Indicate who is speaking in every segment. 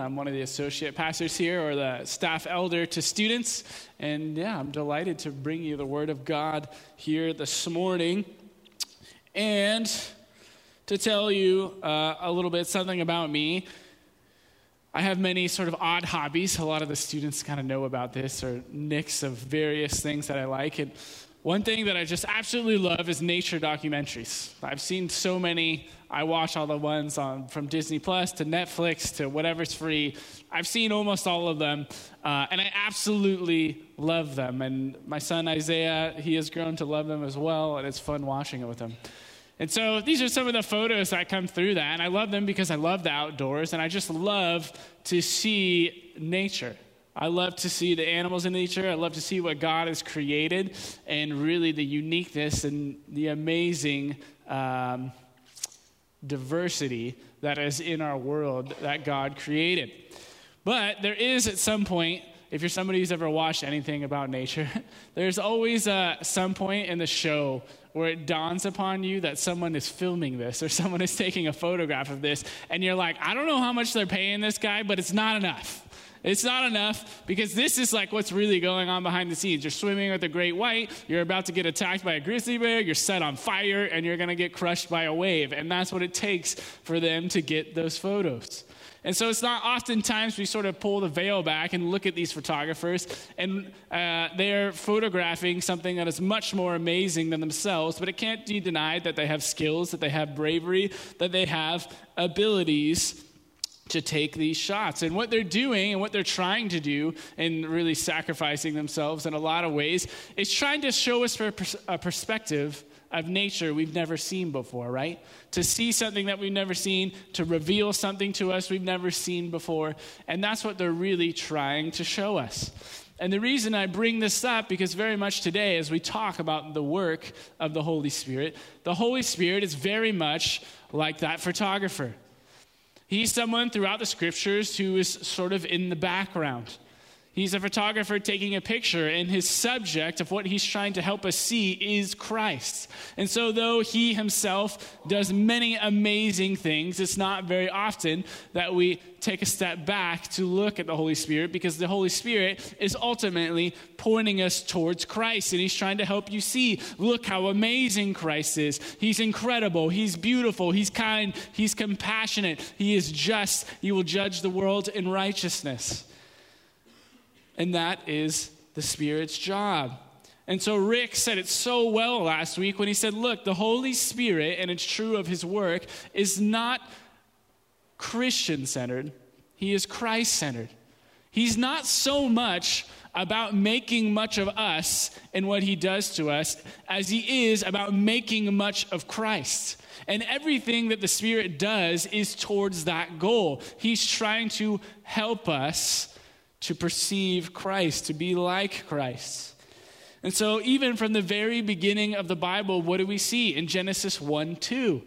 Speaker 1: I'm one of the associate pastors here, or the staff elder to students. And yeah, I'm delighted to bring you the Word of God here this morning. And to tell you uh, a little bit something about me. I have many sort of odd hobbies. A lot of the students kind of know about this, or nicks of various things that I like. And one thing that I just absolutely love is nature documentaries. I've seen so many. I watch all the ones on from Disney Plus to Netflix to whatever's free. I've seen almost all of them, uh, and I absolutely love them. And my son Isaiah, he has grown to love them as well, and it's fun watching it with him. And so these are some of the photos that come through that, and I love them because I love the outdoors, and I just love to see nature. I love to see the animals in nature. I love to see what God has created and really the uniqueness and the amazing um, diversity that is in our world that God created. But there is at some point, if you're somebody who's ever watched anything about nature, there's always uh, some point in the show where it dawns upon you that someone is filming this or someone is taking a photograph of this, and you're like, I don't know how much they're paying this guy, but it's not enough. It's not enough because this is like what's really going on behind the scenes. You're swimming with a great white, you're about to get attacked by a grizzly bear, you're set on fire, and you're going to get crushed by a wave. And that's what it takes for them to get those photos. And so it's not oftentimes we sort of pull the veil back and look at these photographers, and uh, they're photographing something that is much more amazing than themselves, but it can't be denied that they have skills, that they have bravery, that they have abilities to take these shots. And what they're doing and what they're trying to do, and really sacrificing themselves in a lot of ways, is trying to show us for a perspective of nature we've never seen before, right? To see something that we've never seen, to reveal something to us we've never seen before. And that's what they're really trying to show us. And the reason I bring this up, because very much today, as we talk about the work of the Holy Spirit, the Holy Spirit is very much like that photographer. He's someone throughout the scriptures who is sort of in the background. He's a photographer taking a picture, and his subject of what he's trying to help us see is Christ. And so, though he himself does many amazing things, it's not very often that we take a step back to look at the Holy Spirit because the Holy Spirit is ultimately pointing us towards Christ and He's trying to help you see look how amazing Christ is. He's incredible, He's beautiful, He's kind, He's compassionate, He is just. He will judge the world in righteousness. And that is the Spirit's job. And so Rick said it so well last week when he said, Look, the Holy Spirit, and it's true of his work, is not Christian centered, he is Christ centered. He's not so much about making much of us and what he does to us as he is about making much of Christ. And everything that the Spirit does is towards that goal. He's trying to help us to perceive Christ, to be like Christ. And so, even from the very beginning of the Bible, what do we see in Genesis 1 2?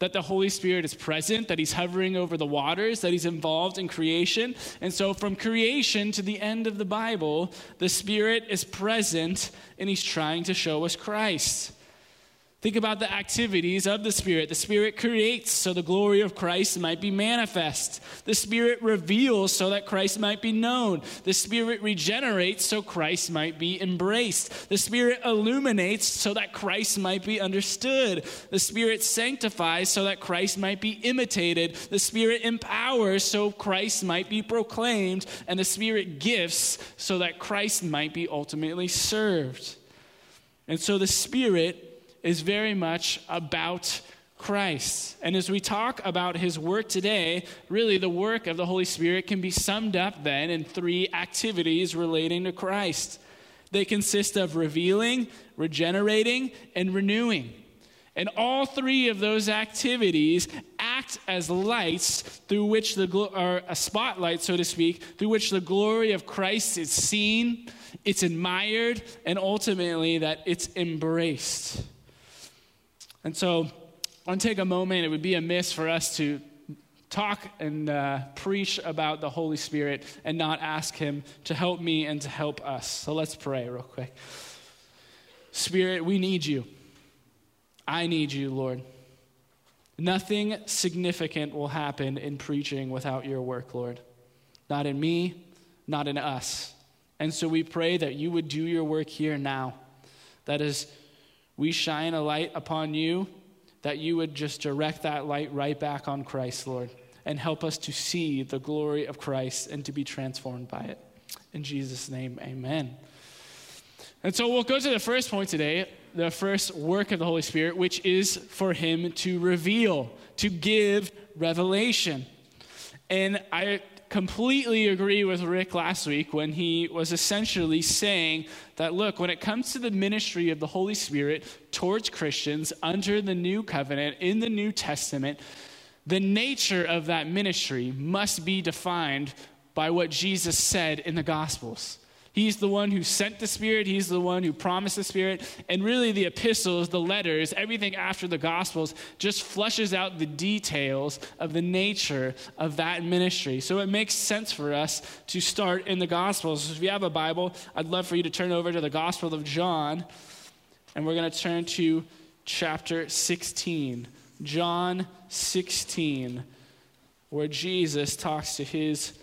Speaker 1: that the Holy Spirit is present, that He's hovering over the waters, that He's involved in creation. And so, from creation to the end of the Bible, the Spirit is present and He's trying to show us Christ. Think about the activities of the Spirit. The Spirit creates so the glory of Christ might be manifest. The Spirit reveals so that Christ might be known. The Spirit regenerates so Christ might be embraced. The Spirit illuminates so that Christ might be understood. The Spirit sanctifies so that Christ might be imitated. The Spirit empowers so Christ might be proclaimed. And the Spirit gifts so that Christ might be ultimately served. And so the Spirit is very much about Christ. And as we talk about his work today, really the work of the Holy Spirit can be summed up then in three activities relating to Christ. They consist of revealing, regenerating, and renewing. And all three of those activities act as lights through which the or a spotlight, so to speak, through which the glory of Christ is seen, it's admired, and ultimately that it's embraced. And so I want to take a moment. It would be amiss for us to talk and uh, preach about the Holy Spirit and not ask Him to help me and to help us. So let's pray real quick. Spirit, we need you. I need you, Lord. Nothing significant will happen in preaching without your work, Lord. Not in me, not in us. And so we pray that you would do your work here now. That is, we shine a light upon you, that you would just direct that light right back on Christ, Lord, and help us to see the glory of Christ and to be transformed by it. In Jesus' name, amen. And so we'll go to the first point today, the first work of the Holy Spirit, which is for Him to reveal, to give revelation. And I completely agree with Rick last week when he was essentially saying that, look, when it comes to the ministry of the Holy Spirit towards Christians under the new covenant in the New Testament, the nature of that ministry must be defined by what Jesus said in the Gospels. He's the one who sent the Spirit, He's the one who promised the Spirit. And really, the epistles, the letters, everything after the Gospels just flushes out the details of the nature of that ministry. So it makes sense for us to start in the Gospels. If you have a Bible, I'd love for you to turn over to the Gospel of John, and we're going to turn to chapter 16. John 16, where Jesus talks to his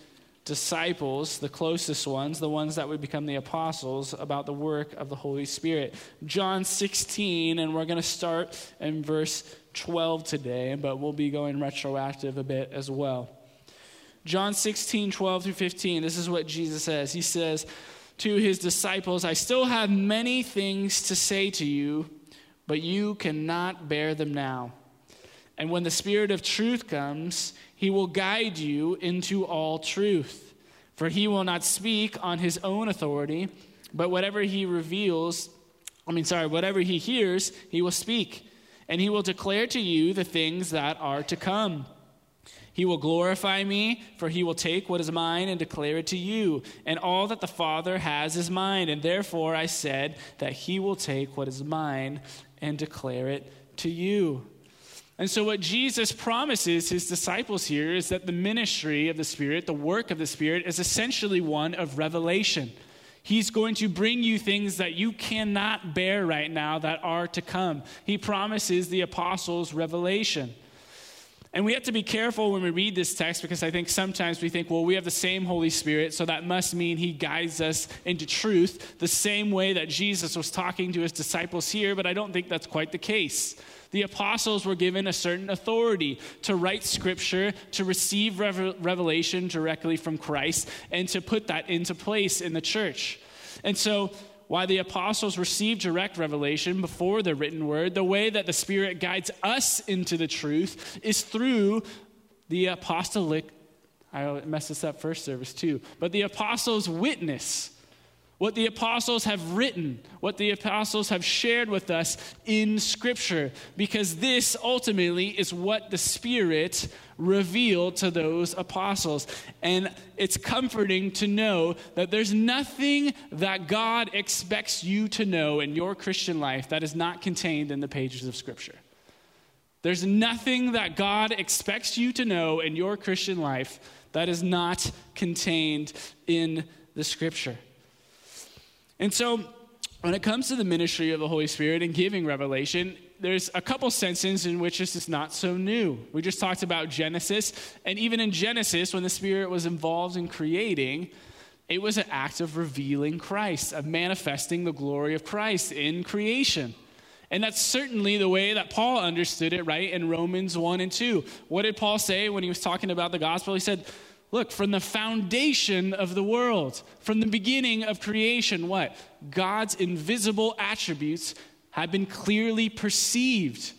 Speaker 1: disciples, the closest ones, the ones that would become the apostles, about the work of the Holy Spirit. John 16, and we're going to start in verse 12 today, but we'll be going retroactive a bit as well. John 16, 12 through 15, this is what Jesus says. He says to his disciples, I still have many things to say to you, but you cannot bear them now. And when the Spirit of truth comes, he will guide you into all truth. For he will not speak on his own authority, but whatever he reveals, I mean, sorry, whatever he hears, he will speak. And he will declare to you the things that are to come. He will glorify me, for he will take what is mine and declare it to you. And all that the Father has is mine. And therefore I said that he will take what is mine and declare it to you. And so, what Jesus promises his disciples here is that the ministry of the Spirit, the work of the Spirit, is essentially one of revelation. He's going to bring you things that you cannot bear right now that are to come. He promises the apostles revelation. And we have to be careful when we read this text because I think sometimes we think, well, we have the same Holy Spirit, so that must mean He guides us into truth the same way that Jesus was talking to His disciples here, but I don't think that's quite the case. The apostles were given a certain authority to write scripture, to receive revelation directly from Christ, and to put that into place in the church. And so, why the apostles received direct revelation before the written word, the way that the Spirit guides us into the truth is through the apostolic. I messed this up first service too, but the apostles' witness what the apostles have written, what the apostles have shared with us in Scripture, because this ultimately is what the Spirit revealed to those apostles. And it's comforting to know that there's nothing that God expects you to know in your Christian life that is not contained in the pages of Scripture. There's nothing that God expects you to know in your Christian life that is not contained in the Scripture. And so, when it comes to the ministry of the Holy Spirit and giving revelation, there's a couple senses in which this is not so new. We just talked about Genesis, and even in Genesis, when the Spirit was involved in creating, it was an act of revealing Christ, of manifesting the glory of Christ in creation. And that's certainly the way that Paul understood it, right, in Romans 1 and 2. What did Paul say when he was talking about the gospel? He said, Look, from the foundation of the world, from the beginning of creation, what? God's invisible attributes have been clearly perceived.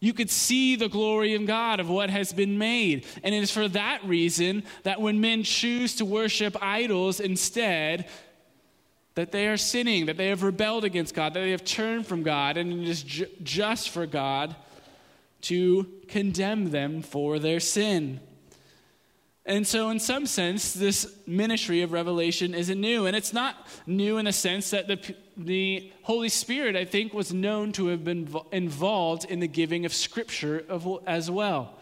Speaker 1: You could see the glory of God of what has been made. And it is for that reason that when men choose to worship idols instead, that they are sinning, that they have rebelled against God, that they have turned from God, and it is ju- just for God to condemn them for their sin. And so, in some sense, this ministry of revelation isn't new. And it's not new in the sense that the, the Holy Spirit, I think, was known to have been involved in the giving of Scripture as well,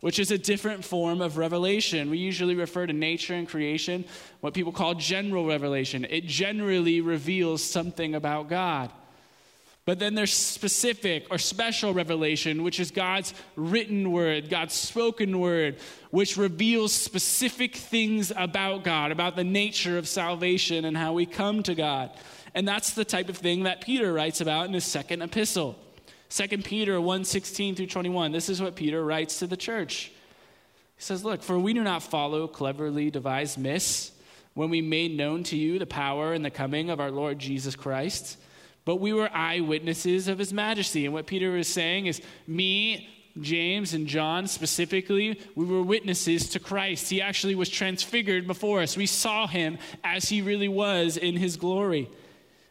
Speaker 1: which is a different form of revelation. We usually refer to nature and creation, what people call general revelation. It generally reveals something about God. But then there's specific or special revelation, which is God's written word, God's spoken word, which reveals specific things about God, about the nature of salvation and how we come to God. And that's the type of thing that Peter writes about in his second epistle. 2 Peter 1 16 through 21. This is what Peter writes to the church. He says, Look, for we do not follow cleverly devised myths when we made known to you the power and the coming of our Lord Jesus Christ but we were eyewitnesses of his majesty. And what Peter is saying is, me, James, and John specifically, we were witnesses to Christ. He actually was transfigured before us. We saw him as he really was in his glory.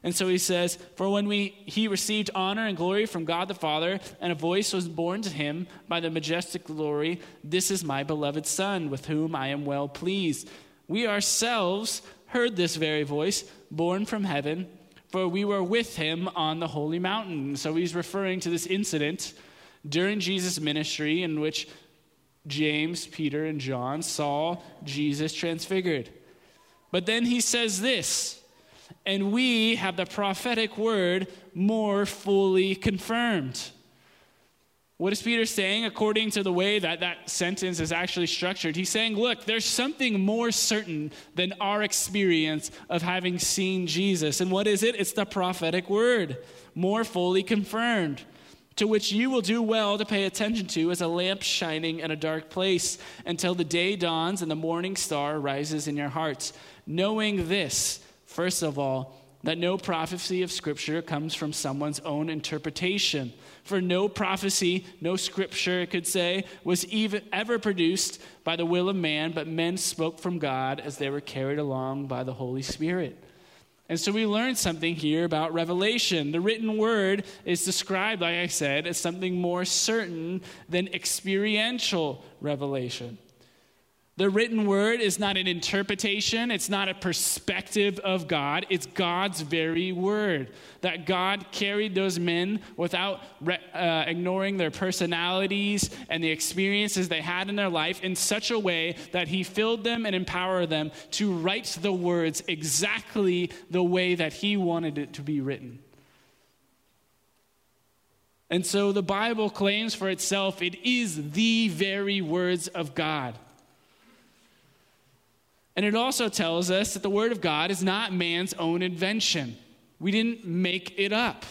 Speaker 1: And so he says, For when we, he received honor and glory from God the Father, and a voice was borne to him by the majestic glory, This is my beloved Son, with whom I am well pleased. We ourselves heard this very voice, borne from heaven for we were with him on the holy mountain. So he's referring to this incident during Jesus' ministry in which James, Peter, and John saw Jesus transfigured. But then he says this, and we have the prophetic word more fully confirmed. What is Peter saying according to the way that that sentence is actually structured? He's saying, look, there's something more certain than our experience of having seen Jesus. And what is it? It's the prophetic word, more fully confirmed, to which you will do well to pay attention to as a lamp shining in a dark place until the day dawns and the morning star rises in your hearts. Knowing this, first of all, that no prophecy of Scripture comes from someone's own interpretation. For no prophecy, no Scripture, it could say, was even ever produced by the will of man, but men spoke from God as they were carried along by the Holy Spirit. And so we learn something here about revelation. The written word is described, like I said, as something more certain than experiential revelation. The written word is not an interpretation, it's not a perspective of God, it's God's very word. That God carried those men without uh, ignoring their personalities and the experiences they had in their life in such a way that He filled them and empowered them to write the words exactly the way that He wanted it to be written. And so the Bible claims for itself it is the very words of God. And it also tells us that the Word of God is not man's own invention. We didn't make it up.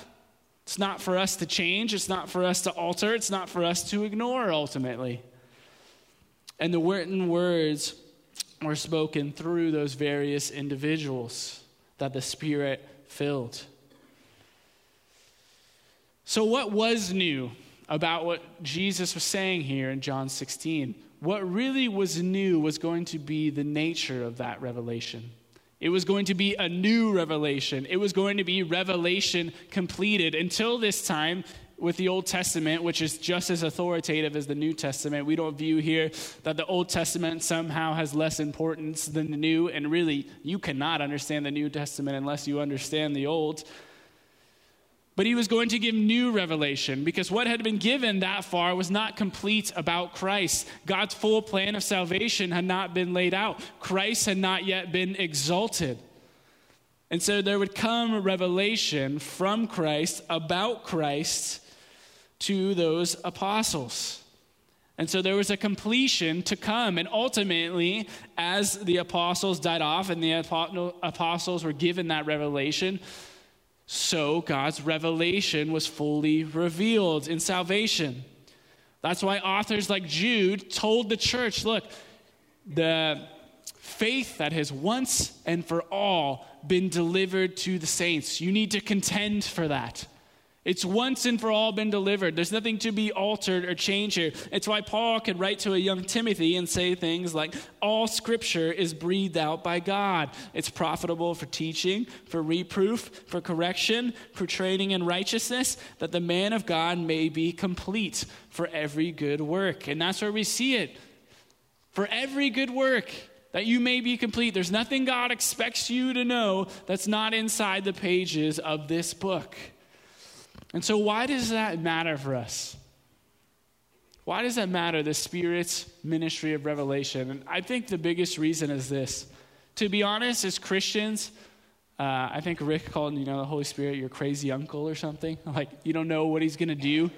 Speaker 1: It's not for us to change, it's not for us to alter, it's not for us to ignore ultimately. And the written words were spoken through those various individuals that the Spirit filled. So, what was new about what Jesus was saying here in John 16? What really was new was going to be the nature of that revelation. It was going to be a new revelation. It was going to be revelation completed. Until this time, with the Old Testament, which is just as authoritative as the New Testament, we don't view here that the Old Testament somehow has less importance than the New. And really, you cannot understand the New Testament unless you understand the Old. But he was going to give new revelation because what had been given that far was not complete about Christ. God's full plan of salvation had not been laid out, Christ had not yet been exalted. And so there would come a revelation from Christ about Christ to those apostles. And so there was a completion to come. And ultimately, as the apostles died off and the apostles were given that revelation, so God's revelation was fully revealed in salvation. That's why authors like Jude told the church look, the faith that has once and for all been delivered to the saints, you need to contend for that. It's once and for all been delivered. There's nothing to be altered or changed here. It's why Paul could write to a young Timothy and say things like, All scripture is breathed out by God. It's profitable for teaching, for reproof, for correction, for training in righteousness, that the man of God may be complete for every good work. And that's where we see it. For every good work that you may be complete. There's nothing God expects you to know that's not inside the pages of this book. And so, why does that matter for us? Why does that matter, the Spirit's ministry of revelation? And I think the biggest reason is this. To be honest, as Christians, Uh, I think Rick called, you know, the Holy Spirit your crazy uncle or something. Like, you don't know what he's going to do.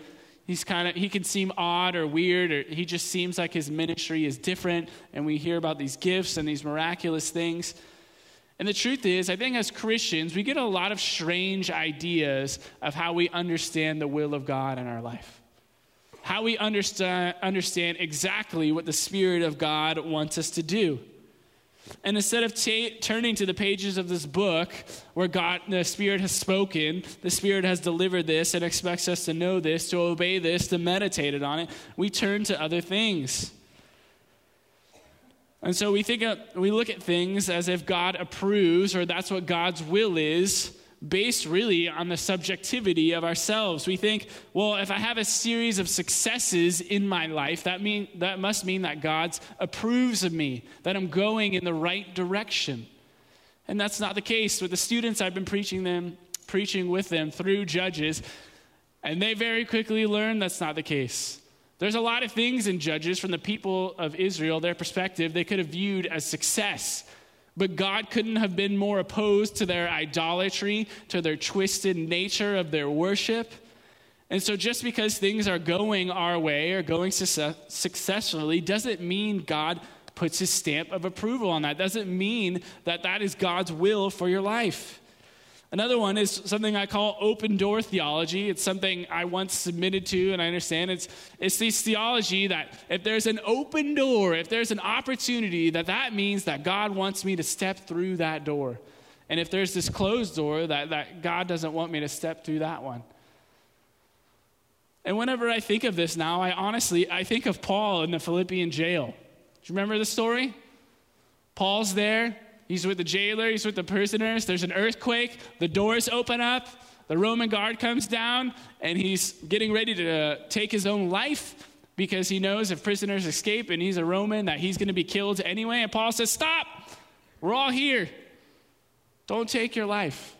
Speaker 1: He's kind of, he can seem odd or weird, or he just seems like his ministry is different. And we hear about these gifts and these miraculous things. And the truth is, I think as Christians, we get a lot of strange ideas of how we understand the will of God in our life. How we understand, understand exactly what the Spirit of God wants us to do. And instead of turning to the pages of this book where God, the Spirit has spoken, the Spirit has delivered this and expects us to know this, to obey this, to meditate on it, we turn to other things. And so we think of, we look at things as if God approves or that's what God's will is, based really on the subjectivity of ourselves. We think, well, if I have a series of successes in my life, that mean that must mean that God approves of me, that I'm going in the right direction. And that's not the case with the students I've been preaching them preaching with them through judges, and they very quickly learn that's not the case. There's a lot of things in Judges from the people of Israel, their perspective, they could have viewed as success. But God couldn't have been more opposed to their idolatry, to their twisted nature of their worship. And so, just because things are going our way or going successfully doesn't mean God puts his stamp of approval on that. Doesn't mean that that is God's will for your life. Another one is something I call open door theology. It's something I once submitted to, and I understand it's, it's this theology that if there's an open door, if there's an opportunity, that that means that God wants me to step through that door. And if there's this closed door, that, that God doesn't want me to step through that one. And whenever I think of this now, I honestly, I think of Paul in the Philippian jail. Do you remember the story? Paul's there. He's with the jailer, he's with the prisoners. There's an earthquake, the doors open up, the Roman guard comes down, and he's getting ready to take his own life because he knows if prisoners escape and he's a Roman that he's going to be killed anyway. And Paul says, Stop! We're all here. Don't take your life.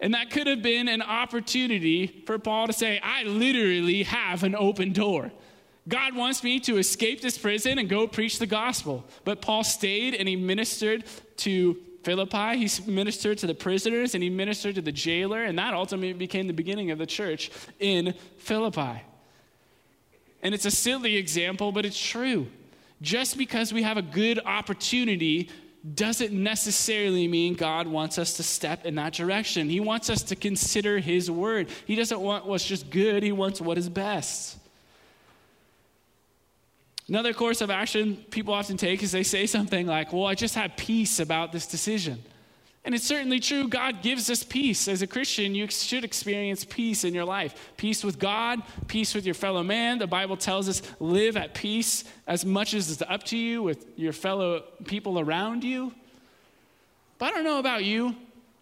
Speaker 1: And that could have been an opportunity for Paul to say, I literally have an open door. God wants me to escape this prison and go preach the gospel. But Paul stayed and he ministered to Philippi. He ministered to the prisoners and he ministered to the jailer. And that ultimately became the beginning of the church in Philippi. And it's a silly example, but it's true. Just because we have a good opportunity doesn't necessarily mean God wants us to step in that direction. He wants us to consider His word. He doesn't want what's just good, He wants what is best. Another course of action people often take is they say something like, Well, I just have peace about this decision. And it's certainly true. God gives us peace. As a Christian, you should experience peace in your life peace with God, peace with your fellow man. The Bible tells us live at peace as much as it's up to you with your fellow people around you. But I don't know about you.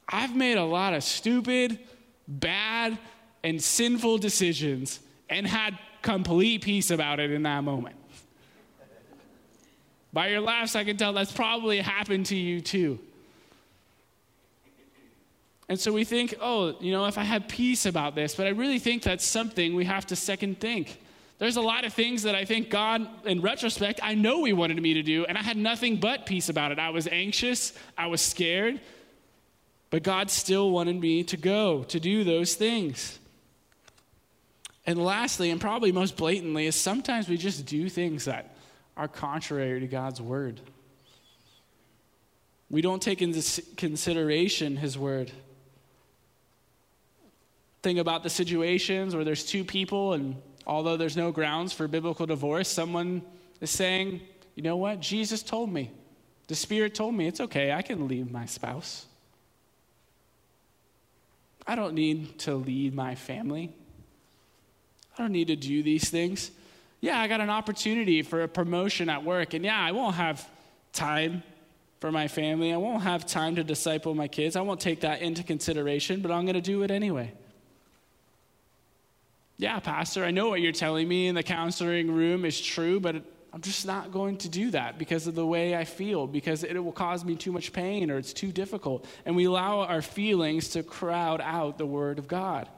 Speaker 1: I've made a lot of stupid, bad, and sinful decisions and had complete peace about it in that moment. By your laughs, I can tell that's probably happened to you too. And so we think, oh, you know, if I have peace about this, but I really think that's something we have to second think. There's a lot of things that I think God, in retrospect, I know He wanted me to do, and I had nothing but peace about it. I was anxious, I was scared, but God still wanted me to go to do those things. And lastly, and probably most blatantly, is sometimes we just do things that are contrary to God's word. We don't take into consideration his word. Think about the situations where there's two people, and although there's no grounds for biblical divorce, someone is saying, You know what? Jesus told me. The Spirit told me it's okay, I can leave my spouse. I don't need to lead my family. I don't need to do these things yeah, I got an opportunity for a promotion at work, and yeah, I won't have time for my family. I won't have time to disciple my kids. I won't take that into consideration, but I'm going to do it anyway. Yeah, Pastor, I know what you're telling me in the counseling room is true, but I'm just not going to do that because of the way I feel, because it will cause me too much pain or it's too difficult. And we allow our feelings to crowd out the Word of God.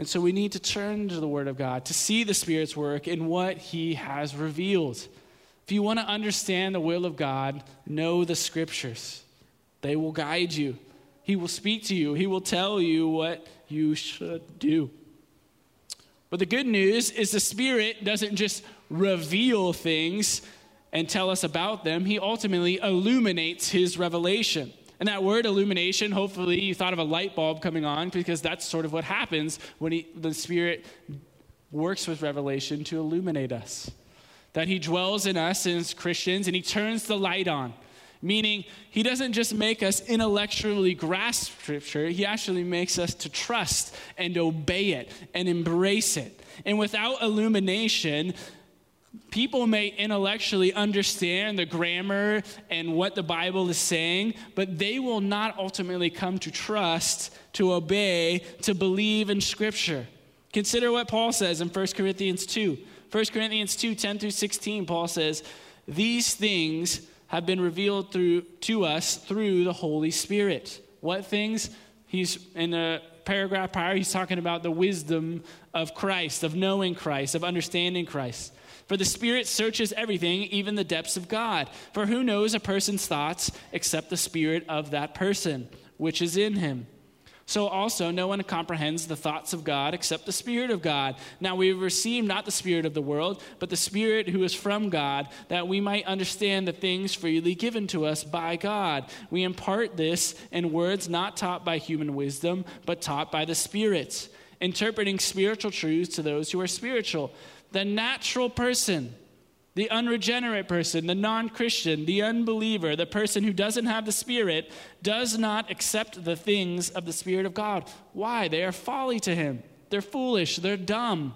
Speaker 1: And so we need to turn to the Word of God to see the Spirit's work in what He has revealed. If you want to understand the will of God, know the Scriptures. They will guide you. He will speak to you. He will tell you what you should do. But the good news is the Spirit doesn't just reveal things and tell us about them, He ultimately illuminates His revelation. And that word illumination, hopefully you thought of a light bulb coming on because that's sort of what happens when he, the Spirit works with revelation to illuminate us. That He dwells in us as Christians and He turns the light on. Meaning, he doesn't just make us intellectually grasp Scripture, he actually makes us to trust and obey it and embrace it. And without illumination, people may intellectually understand the grammar and what the Bible is saying, but they will not ultimately come to trust, to obey, to believe in Scripture. Consider what Paul says in 1 Corinthians 2. 1 Corinthians 2 10 through 16, Paul says, These things have been revealed through, to us through the Holy Spirit. What things? He's in the paragraph prior, he's talking about the wisdom of Christ, of knowing Christ, of understanding Christ. For the Spirit searches everything, even the depths of God. For who knows a person's thoughts except the Spirit of that person, which is in him? So also, no one comprehends the thoughts of God except the Spirit of God. Now we have received not the Spirit of the world, but the Spirit who is from God, that we might understand the things freely given to us by God. We impart this in words not taught by human wisdom, but taught by the Spirit, interpreting spiritual truths to those who are spiritual. The natural person the unregenerate person, the non Christian, the unbeliever, the person who doesn't have the Spirit, does not accept the things of the Spirit of God. Why? They are folly to him. They're foolish. They're dumb.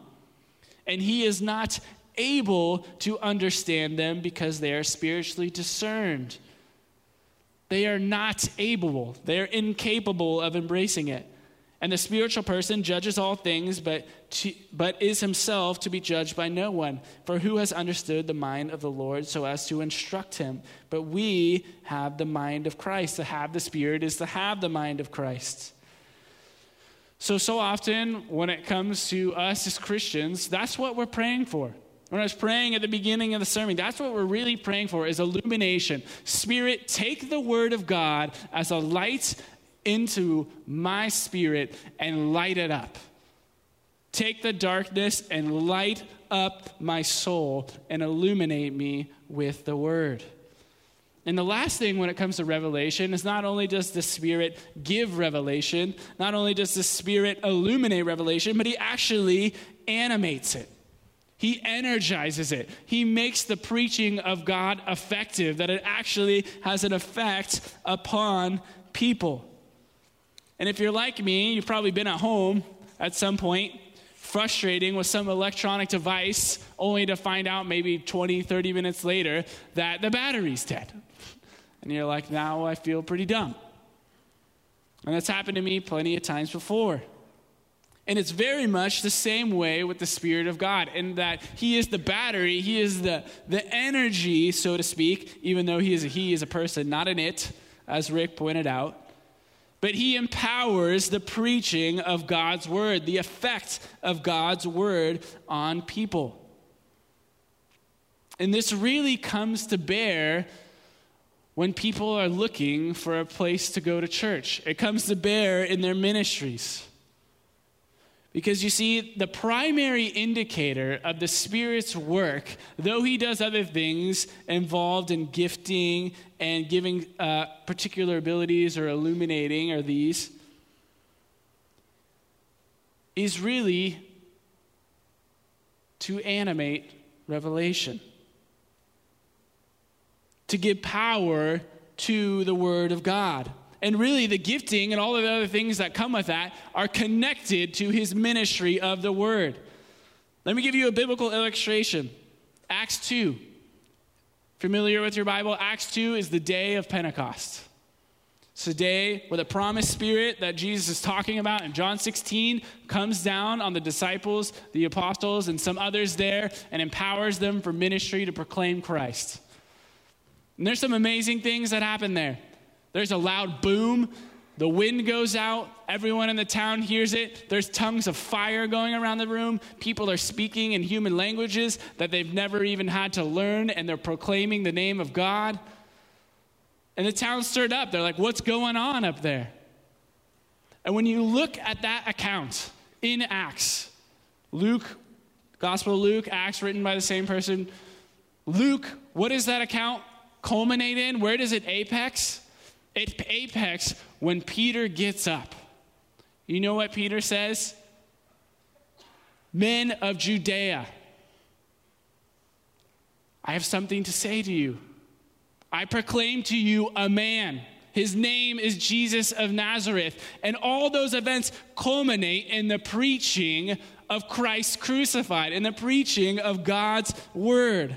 Speaker 1: And he is not able to understand them because they are spiritually discerned. They are not able, they are incapable of embracing it. And the spiritual person judges all things, but, to, but is himself to be judged by no one. For who has understood the mind of the Lord so as to instruct him? But we have the mind of Christ. To have the Spirit is to have the mind of Christ. So, so often when it comes to us as Christians, that's what we're praying for. When I was praying at the beginning of the sermon, that's what we're really praying for is illumination. Spirit, take the word of God as a light into my spirit and light it up. Take the darkness and light up my soul and illuminate me with the word. And the last thing when it comes to revelation is not only does the Spirit give revelation, not only does the Spirit illuminate revelation, but He actually animates it. He energizes it. He makes the preaching of God effective, that it actually has an effect upon people. And if you're like me, you've probably been at home at some point frustrating with some electronic device only to find out maybe 20, 30 minutes later that the battery's dead. And you're like, now I feel pretty dumb. And that's happened to me plenty of times before. And it's very much the same way with the Spirit of God, in that He is the battery, He is the, the energy, so to speak, even though He is a He is a person, not an it, as Rick pointed out but he empowers the preaching of God's word, the effect of God's word on people. And this really comes to bear when people are looking for a place to go to church. It comes to bear in their ministries. Because you see, the primary indicator of the Spirit's work, though He does other things involved in gifting and giving uh, particular abilities or illuminating, are these, is really to animate revelation, to give power to the Word of God. And really, the gifting and all of the other things that come with that are connected to his ministry of the word. Let me give you a biblical illustration Acts 2. Familiar with your Bible? Acts 2 is the day of Pentecost. It's the day where the promised spirit that Jesus is talking about in John 16 comes down on the disciples, the apostles, and some others there and empowers them for ministry to proclaim Christ. And there's some amazing things that happen there. There's a loud boom. The wind goes out. Everyone in the town hears it. There's tongues of fire going around the room. People are speaking in human languages that they've never even had to learn, and they're proclaiming the name of God. And the town stirred up. They're like, what's going on up there? And when you look at that account in Acts, Luke, Gospel of Luke, Acts written by the same person, Luke, what does that account culminate in? Where does it apex? It apex when Peter gets up. You know what Peter says? Men of Judea, I have something to say to you. I proclaim to you a man. His name is Jesus of Nazareth. And all those events culminate in the preaching of Christ crucified, in the preaching of God's word.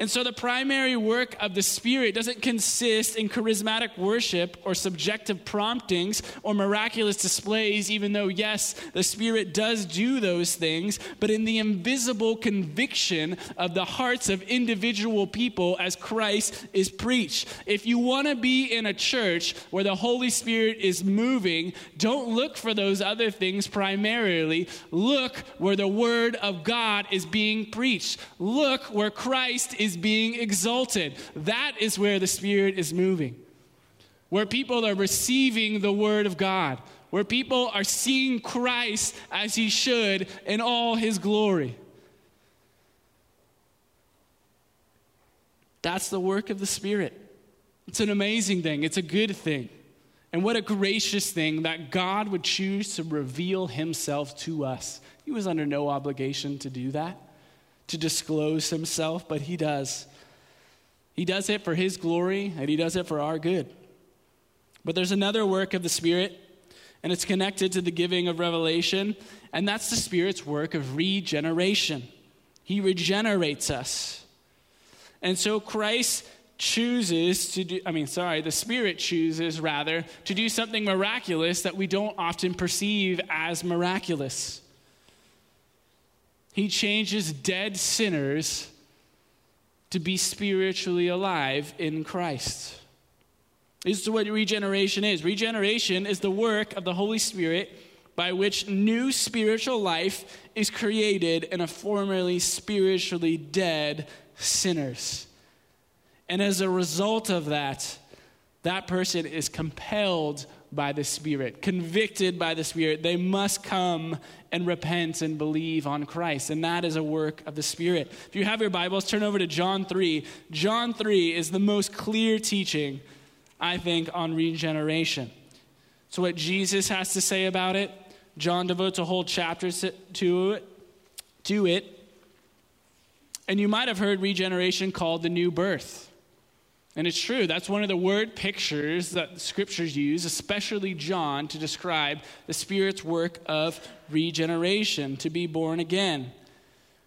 Speaker 1: And so the primary work of the Spirit doesn't consist in charismatic worship or subjective promptings or miraculous displays, even though, yes, the Spirit does do those things, but in the invisible conviction of the hearts of individual people as Christ is preached. If you want to be in a church where the Holy Spirit is moving, don't look for those other things primarily. Look where the Word of God is being preached. Look where Christ is is being exalted. That is where the Spirit is moving. Where people are receiving the Word of God, where people are seeing Christ as He should in all His glory. That's the work of the Spirit. It's an amazing thing, it's a good thing. And what a gracious thing that God would choose to reveal Himself to us. He was under no obligation to do that to disclose himself, but he does. He does it for his glory and he does it for our good. But there's another work of the Spirit, and it's connected to the giving of revelation, and that's the Spirit's work of regeneration. He regenerates us. And so Christ chooses to do, I mean, sorry, the Spirit chooses rather to do something miraculous that we don't often perceive as miraculous. He changes dead sinners to be spiritually alive in Christ. This is what regeneration is. Regeneration is the work of the Holy Spirit by which new spiritual life is created in a formerly spiritually dead sinners. And as a result of that, that person is compelled by the Spirit, convicted by the Spirit. They must come and repent and believe on Christ. And that is a work of the Spirit. If you have your Bibles, turn over to John 3. John 3 is the most clear teaching, I think, on regeneration. So, what Jesus has to say about it, John devotes a whole chapter to it. To it. And you might have heard regeneration called the new birth. And it's true, that's one of the word pictures that the scriptures use, especially John, to describe the Spirit's work of regeneration, to be born again.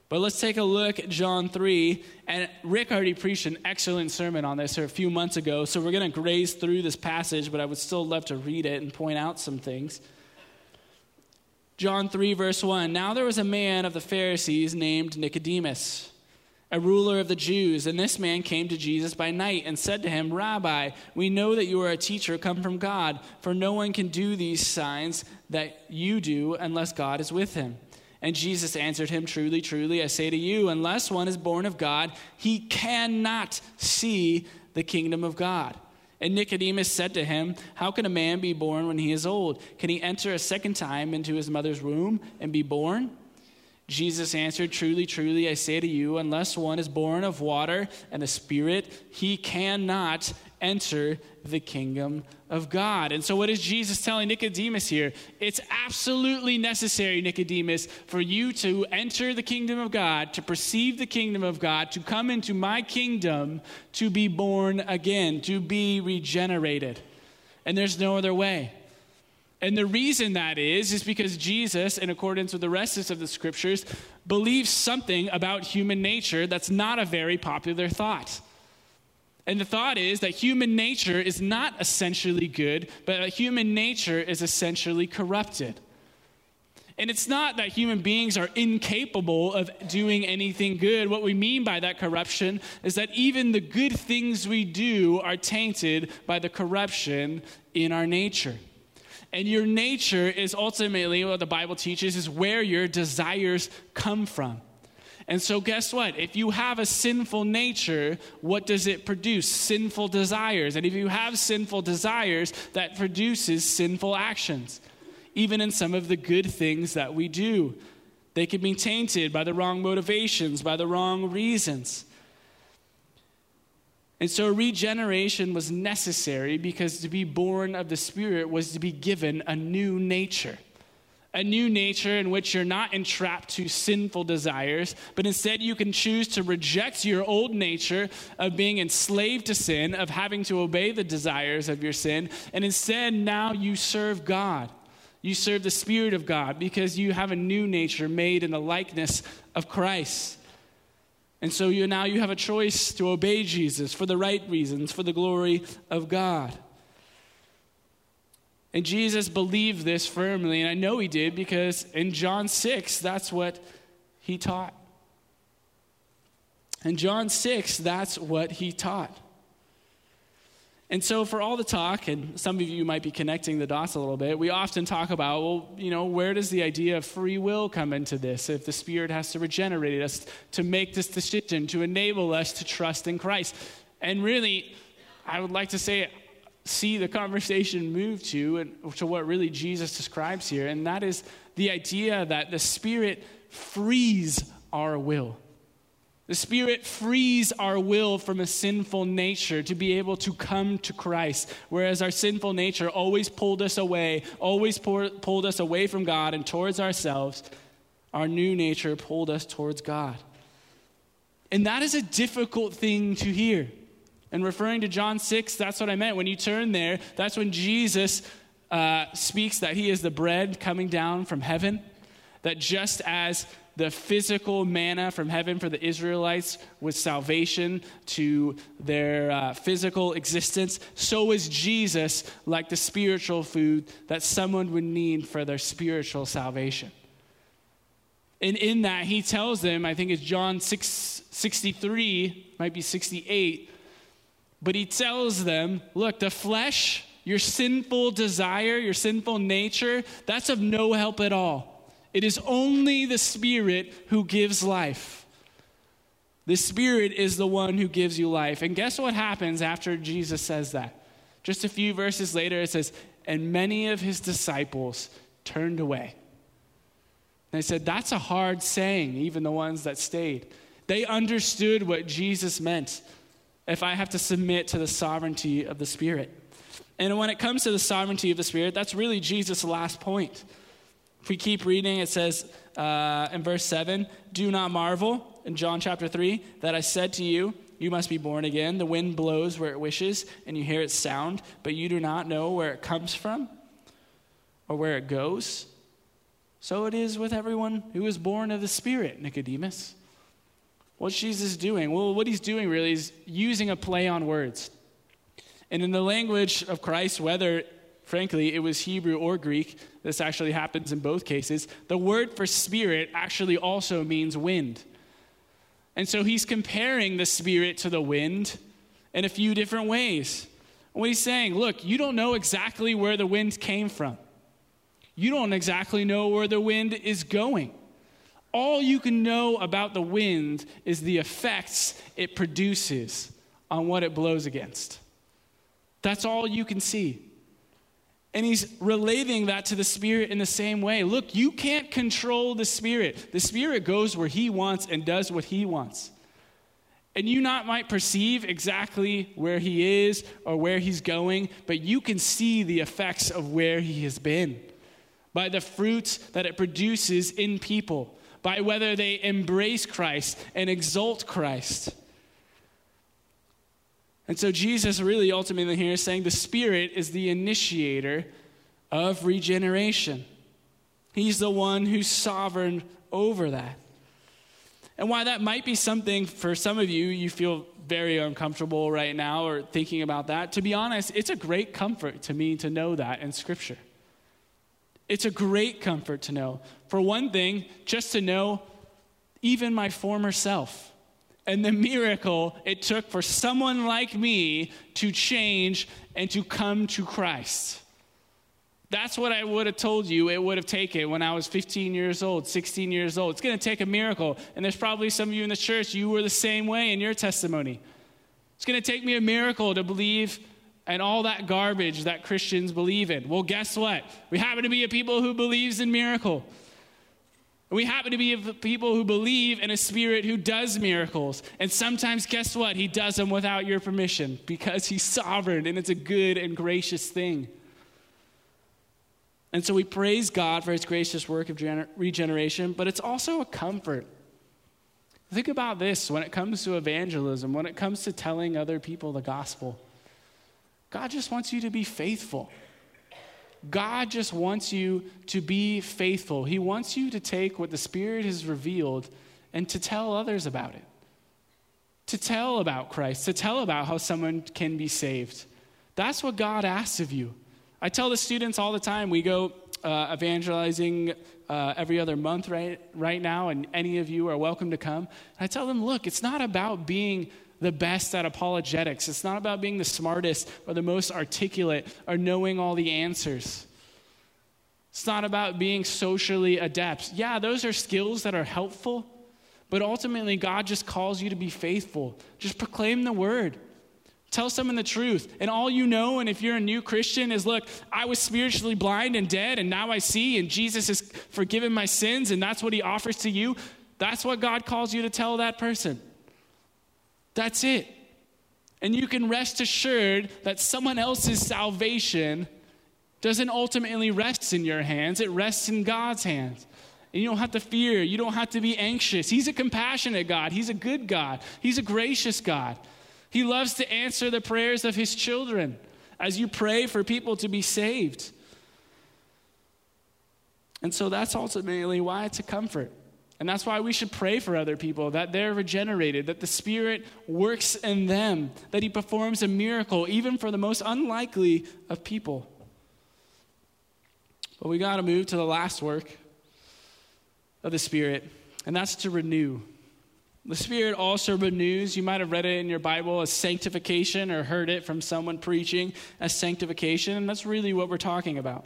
Speaker 1: But let's take a look at John 3. And Rick already preached an excellent sermon on this a few months ago, so we're going to graze through this passage, but I would still love to read it and point out some things. John 3, verse 1 Now there was a man of the Pharisees named Nicodemus a ruler of the Jews. And this man came to Jesus by night and said to him, Rabbi, we know that you are a teacher come from God, for no one can do these signs that you do unless God is with him. And Jesus answered him, Truly, truly, I say to you, unless one is born of God, he cannot see the kingdom of God. And Nicodemus said to him, How can a man be born when he is old? Can he enter a second time into his mother's womb and be born? Jesus answered, Truly, truly, I say to you, unless one is born of water and the Spirit, he cannot enter the kingdom of God. And so, what is Jesus telling Nicodemus here? It's absolutely necessary, Nicodemus, for you to enter the kingdom of God, to perceive the kingdom of God, to come into my kingdom, to be born again, to be regenerated. And there's no other way. And the reason that is, is because Jesus, in accordance with the rest of the scriptures, believes something about human nature that's not a very popular thought. And the thought is that human nature is not essentially good, but that human nature is essentially corrupted. And it's not that human beings are incapable of doing anything good. What we mean by that corruption is that even the good things we do are tainted by the corruption in our nature. And your nature is ultimately what the Bible teaches is where your desires come from. And so, guess what? If you have a sinful nature, what does it produce? Sinful desires. And if you have sinful desires, that produces sinful actions. Even in some of the good things that we do, they can be tainted by the wrong motivations, by the wrong reasons. And so regeneration was necessary because to be born of the Spirit was to be given a new nature. A new nature in which you're not entrapped to sinful desires, but instead you can choose to reject your old nature of being enslaved to sin, of having to obey the desires of your sin, and instead now you serve God. You serve the Spirit of God because you have a new nature made in the likeness of Christ. And so you now you have a choice to obey Jesus for the right reasons, for the glory of God. And Jesus believed this firmly, and I know he did because in John 6, that's what he taught. In John 6, that's what he taught. And so, for all the talk, and some of you might be connecting the dots a little bit, we often talk about, well, you know, where does the idea of free will come into this? If the Spirit has to regenerate us to make this decision, to enable us to trust in Christ. And really, I would like to say, see the conversation move to, and to what really Jesus describes here, and that is the idea that the Spirit frees our will. The Spirit frees our will from a sinful nature to be able to come to Christ, whereas our sinful nature always pulled us away, always pulled us away from God and towards ourselves. Our new nature pulled us towards God. And that is a difficult thing to hear. And referring to John 6, that's what I meant. When you turn there, that's when Jesus uh, speaks that he is the bread coming down from heaven. That just as the physical manna from heaven for the Israelites was salvation to their uh, physical existence, so is Jesus like the spiritual food that someone would need for their spiritual salvation. And in that, he tells them, I think it's John 6, 63, might be 68, but he tells them, look, the flesh, your sinful desire, your sinful nature, that's of no help at all. It is only the Spirit who gives life. The Spirit is the one who gives you life. And guess what happens after Jesus says that? Just a few verses later, it says, And many of his disciples turned away. They said, That's a hard saying, even the ones that stayed. They understood what Jesus meant if I have to submit to the sovereignty of the Spirit. And when it comes to the sovereignty of the Spirit, that's really Jesus' last point. If we keep reading, it says uh, in verse 7 Do not marvel, in John chapter 3, that I said to you, You must be born again. The wind blows where it wishes, and you hear its sound, but you do not know where it comes from or where it goes. So it is with everyone who is born of the Spirit, Nicodemus. What's Jesus doing? Well, what he's doing really is using a play on words. And in the language of Christ, whether frankly, it was Hebrew or Greek. This actually happens in both cases. The word for spirit actually also means wind. And so he's comparing the spirit to the wind in a few different ways. What he's saying, look, you don't know exactly where the wind came from. You don't exactly know where the wind is going. All you can know about the wind is the effects it produces on what it blows against. That's all you can see. And he's relating that to the Spirit in the same way. Look, you can't control the Spirit. The Spirit goes where he wants and does what he wants. And you not might perceive exactly where he is or where he's going, but you can see the effects of where he has been by the fruits that it produces in people, by whether they embrace Christ and exalt Christ. And so Jesus really ultimately here is saying the Spirit is the initiator of regeneration. He's the one who's sovereign over that. And why that might be something for some of you, you feel very uncomfortable right now or thinking about that. To be honest, it's a great comfort to me to know that in Scripture. It's a great comfort to know. For one thing, just to know even my former self and the miracle it took for someone like me to change and to come to Christ. That's what I would have told you it would have taken when I was 15 years old, 16 years old. It's going to take a miracle. And there's probably some of you in the church, you were the same way in your testimony. It's going to take me a miracle to believe and all that garbage that Christians believe in. Well, guess what? We happen to be a people who believes in miracle. We happen to be people who believe in a spirit who does miracles. And sometimes, guess what? He does them without your permission because he's sovereign and it's a good and gracious thing. And so we praise God for his gracious work of regeneration, but it's also a comfort. Think about this when it comes to evangelism, when it comes to telling other people the gospel. God just wants you to be faithful. God just wants you to be faithful. He wants you to take what the Spirit has revealed and to tell others about it. To tell about Christ, to tell about how someone can be saved. That's what God asks of you. I tell the students all the time, we go uh, evangelizing uh, every other month right, right now, and any of you are welcome to come. I tell them, look, it's not about being the best at apologetics, it's not about being the smartest or the most articulate or knowing all the answers. It's not about being socially adept. Yeah, those are skills that are helpful, but ultimately, God just calls you to be faithful. Just proclaim the word. Tell someone the truth. And all you know, and if you're a new Christian, is look, I was spiritually blind and dead, and now I see, and Jesus has forgiven my sins, and that's what he offers to you. That's what God calls you to tell that person. That's it. And you can rest assured that someone else's salvation doesn't ultimately rest in your hands, it rests in God's hands. And you don't have to fear, you don't have to be anxious. He's a compassionate God, He's a good God, He's a gracious God. He loves to answer the prayers of his children as you pray for people to be saved. And so that's ultimately why it's a comfort. And that's why we should pray for other people that they're regenerated, that the Spirit works in them, that He performs a miracle, even for the most unlikely of people. But we got to move to the last work of the Spirit, and that's to renew. The Spirit also renews. You might have read it in your Bible as sanctification or heard it from someone preaching as sanctification, and that's really what we're talking about.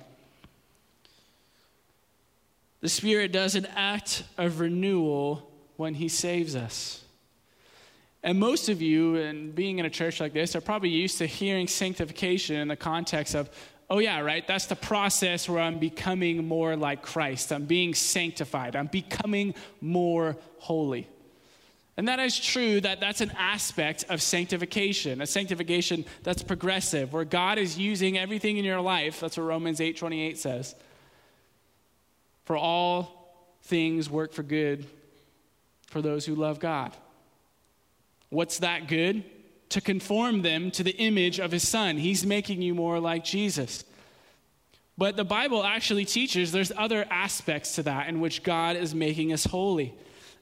Speaker 1: The Spirit does an act of renewal when He saves us. And most of you, and being in a church like this, are probably used to hearing sanctification in the context of, oh, yeah, right, that's the process where I'm becoming more like Christ. I'm being sanctified. I'm becoming more holy. And that is true that that's an aspect of sanctification, a sanctification that's progressive, where God is using everything in your life. That's what Romans 8:28 says. For all things work for good for those who love God. What's that good? To conform them to the image of his son. He's making you more like Jesus. But the Bible actually teaches there's other aspects to that in which God is making us holy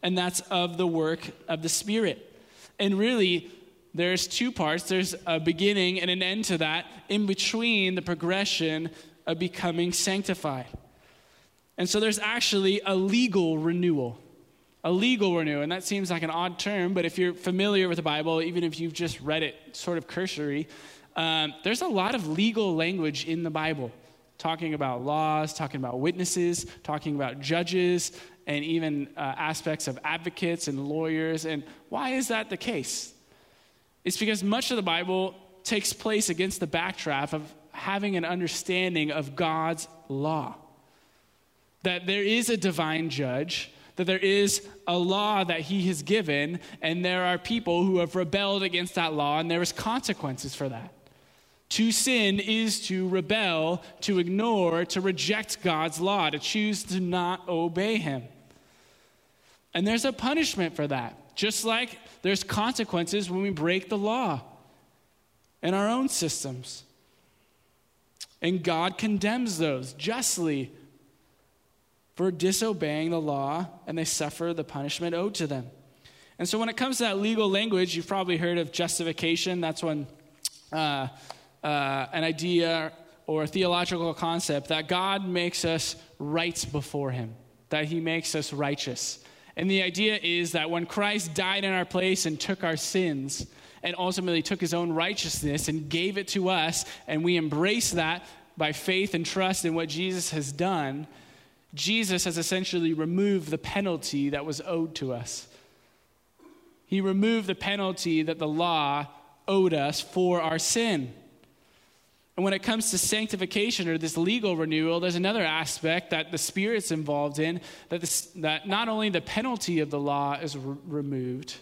Speaker 1: and that's of the work of the Spirit. And really, there's two parts there's a beginning and an end to that, in between the progression of becoming sanctified. And so there's actually a legal renewal. A legal renewal, and that seems like an odd term, but if you're familiar with the Bible, even if you've just read it sort of cursory, um, there's a lot of legal language in the Bible talking about laws, talking about witnesses, talking about judges, and even uh, aspects of advocates and lawyers. And why is that the case? It's because much of the Bible takes place against the backdrop of having an understanding of God's law. That there is a divine judge, that there is a law that he has given, and there are people who have rebelled against that law, and there is consequences for that. To sin is to rebel, to ignore, to reject God's law, to choose to not obey him. And there's a punishment for that, just like there's consequences when we break the law in our own systems. And God condemns those justly for disobeying the law, and they suffer the punishment owed to them. And so, when it comes to that legal language, you've probably heard of justification. That's when uh, uh, an idea or a theological concept that God makes us right before Him, that He makes us righteous. And the idea is that when Christ died in our place and took our sins, and ultimately took his own righteousness and gave it to us, and we embrace that by faith and trust in what Jesus has done, Jesus has essentially removed the penalty that was owed to us. He removed the penalty that the law owed us for our sin. And when it comes to sanctification or this legal renewal, there's another aspect that the Spirit's involved in that, this, that not only the penalty of the law is re- removed,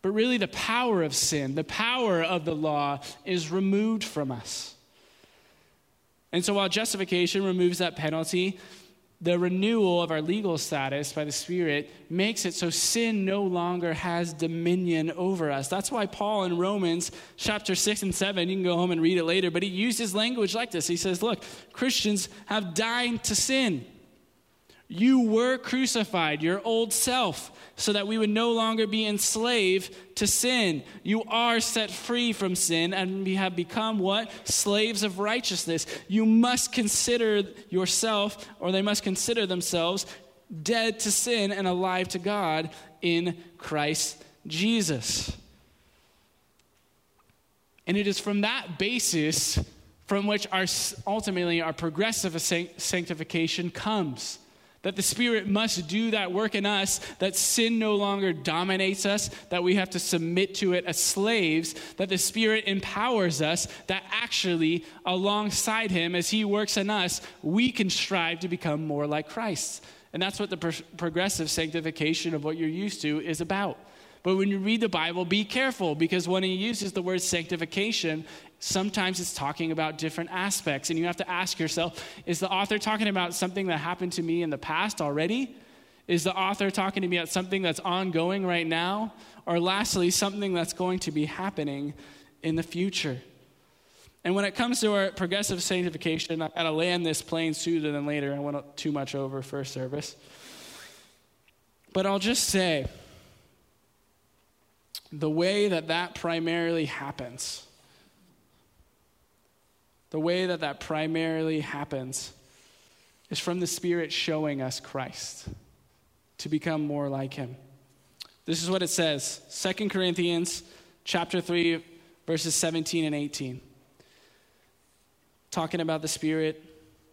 Speaker 1: but really the power of sin, the power of the law is removed from us. And so while justification removes that penalty, the renewal of our legal status by the Spirit makes it so sin no longer has dominion over us. That's why Paul in Romans chapter 6 and 7, you can go home and read it later, but he uses language like this. He says, Look, Christians have died to sin. You were crucified, your old self, so that we would no longer be enslaved to sin. You are set free from sin and we have become what? Slaves of righteousness. You must consider yourself, or they must consider themselves, dead to sin and alive to God in Christ Jesus. And it is from that basis from which our ultimately our progressive sanctification comes that the Spirit must do that work in us, that sin no longer dominates us, that we have to submit to it as slaves, that the Spirit empowers us, that actually, alongside Him, as He works in us, we can strive to become more like Christ. And that's what the pro- progressive sanctification of what you're used to is about. But when you read the Bible, be careful because when he uses the word sanctification, sometimes it's talking about different aspects. And you have to ask yourself is the author talking about something that happened to me in the past already? Is the author talking to me about something that's ongoing right now? Or lastly, something that's going to be happening in the future? And when it comes to our progressive sanctification, I gotta land this plane sooner than later. I went too much over first service. But I'll just say, the way that that primarily happens, the way that that primarily happens is from the Spirit showing us Christ to become more like Him. This is what it says 2 Corinthians chapter 3, verses 17 and 18. Talking about the Spirit,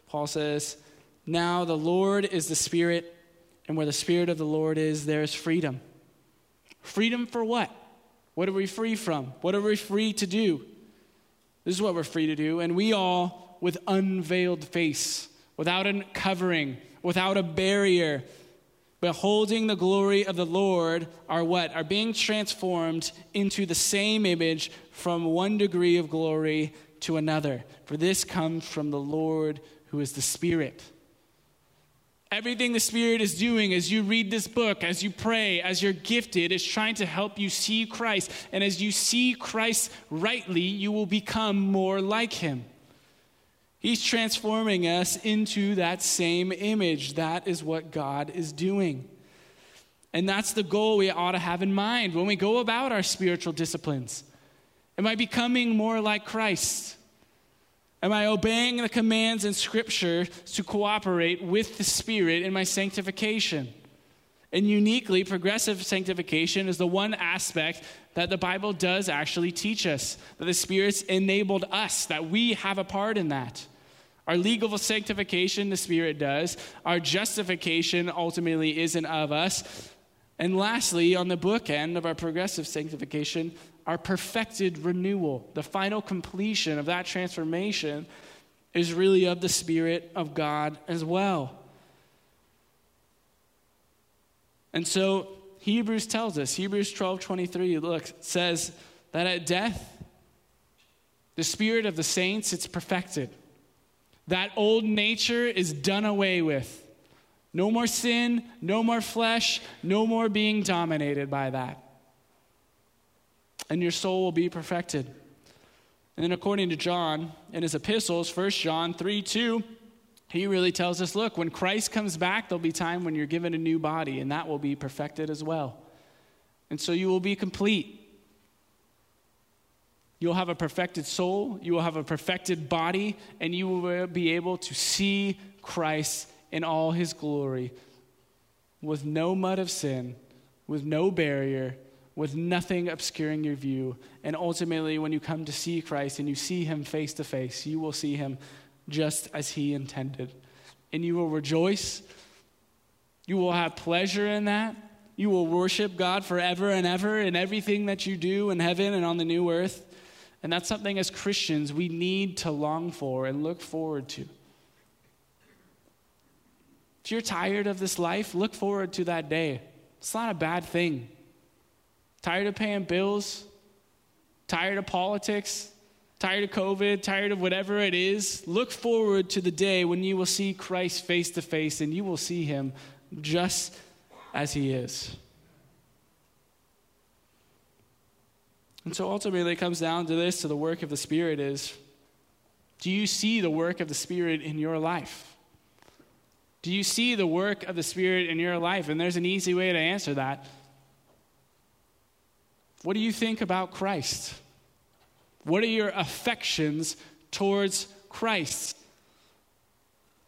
Speaker 1: Paul says, Now the Lord is the Spirit, and where the Spirit of the Lord is, there is freedom. Freedom for what? What are we free from? What are we free to do? This is what we're free to do. And we all, with unveiled face, without a covering, without a barrier, beholding the glory of the Lord, are what? Are being transformed into the same image from one degree of glory to another. For this comes from the Lord who is the Spirit. Everything the Spirit is doing as you read this book, as you pray, as you're gifted, is trying to help you see Christ. And as you see Christ rightly, you will become more like Him. He's transforming us into that same image. That is what God is doing. And that's the goal we ought to have in mind when we go about our spiritual disciplines. Am I becoming more like Christ? Am I obeying the commands in Scripture to cooperate with the Spirit in my sanctification? And uniquely, progressive sanctification is the one aspect that the Bible does actually teach us, that the Spirit's enabled us, that we have a part in that. Our legal sanctification, the Spirit does. Our justification ultimately isn't of us. And lastly, on the bookend of our progressive sanctification, our perfected renewal, the final completion of that transformation, is really of the Spirit of God as well. And so Hebrews tells us, Hebrews 12 23, look, says that at death, the spirit of the saints, it's perfected. That old nature is done away with. No more sin, no more flesh, no more being dominated by that and your soul will be perfected. And then, according to John in his epistles, 1 John 3 2, he really tells us look, when Christ comes back, there'll be time when you're given a new body, and that will be perfected as well. And so you will be complete. You'll have a perfected soul, you will have a perfected body, and you will be able to see Christ in all his glory with no mud of sin, with no barrier, with nothing obscuring your view. And ultimately, when you come to see Christ and you see him face to face, you will see him just as He intended. And you will rejoice. You will have pleasure in that. You will worship God forever and ever in everything that you do in heaven and on the new earth. And that's something as Christians we need to long for and look forward to. If you're tired of this life, look forward to that day. It's not a bad thing. Tired of paying bills, tired of politics, tired of COVID, tired of whatever it is, look forward to the day when you will see Christ face to face and you will see him just as he is. And so ultimately, it comes down to this to the work of the Spirit is do you see the work of the Spirit in your life? Do you see the work of the Spirit in your life? And there's an easy way to answer that. What do you think about Christ? What are your affections towards Christ?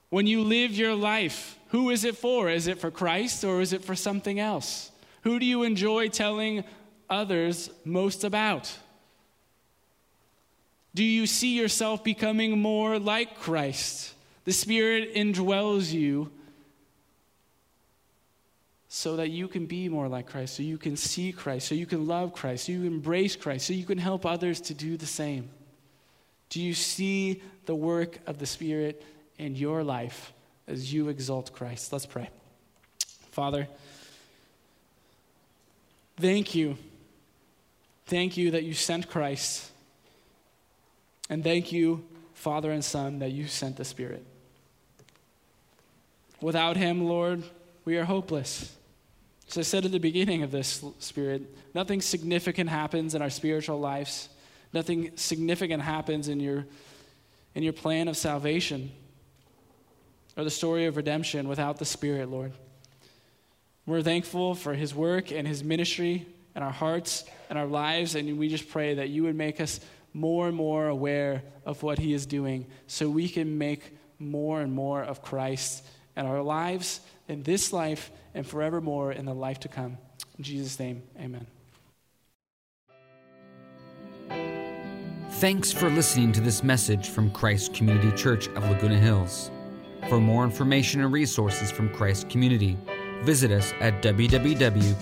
Speaker 1: When you live your life, who is it for? Is it for Christ or is it for something else? Who do you enjoy telling others most about? Do you see yourself becoming more like Christ? The Spirit indwells you so that you can be more like Christ, so you can see Christ, so you can love Christ, so you embrace Christ, so you can help others to do the same. Do you see the work of the Spirit in your life as you exalt Christ? Let's pray. Father, thank you. Thank you that you sent Christ. And thank you, Father and Son, that you sent the Spirit. Without him, Lord, we are hopeless. As I said at the beginning of this Spirit, nothing significant happens in our spiritual lives. Nothing significant happens in your, in your plan of salvation or the story of redemption without the Spirit, Lord. We're thankful for his work and his ministry in our hearts and our lives, and we just pray that you would make us more and more aware of what he is doing so we can make more and more of Christ in our lives, in this life, and forevermore in the life to come. In Jesus' name, amen.
Speaker 2: Thanks for listening to this message from Christ Community Church of Laguna Hills. For more information and resources from Christ Community, visit us at www.ccclh.org.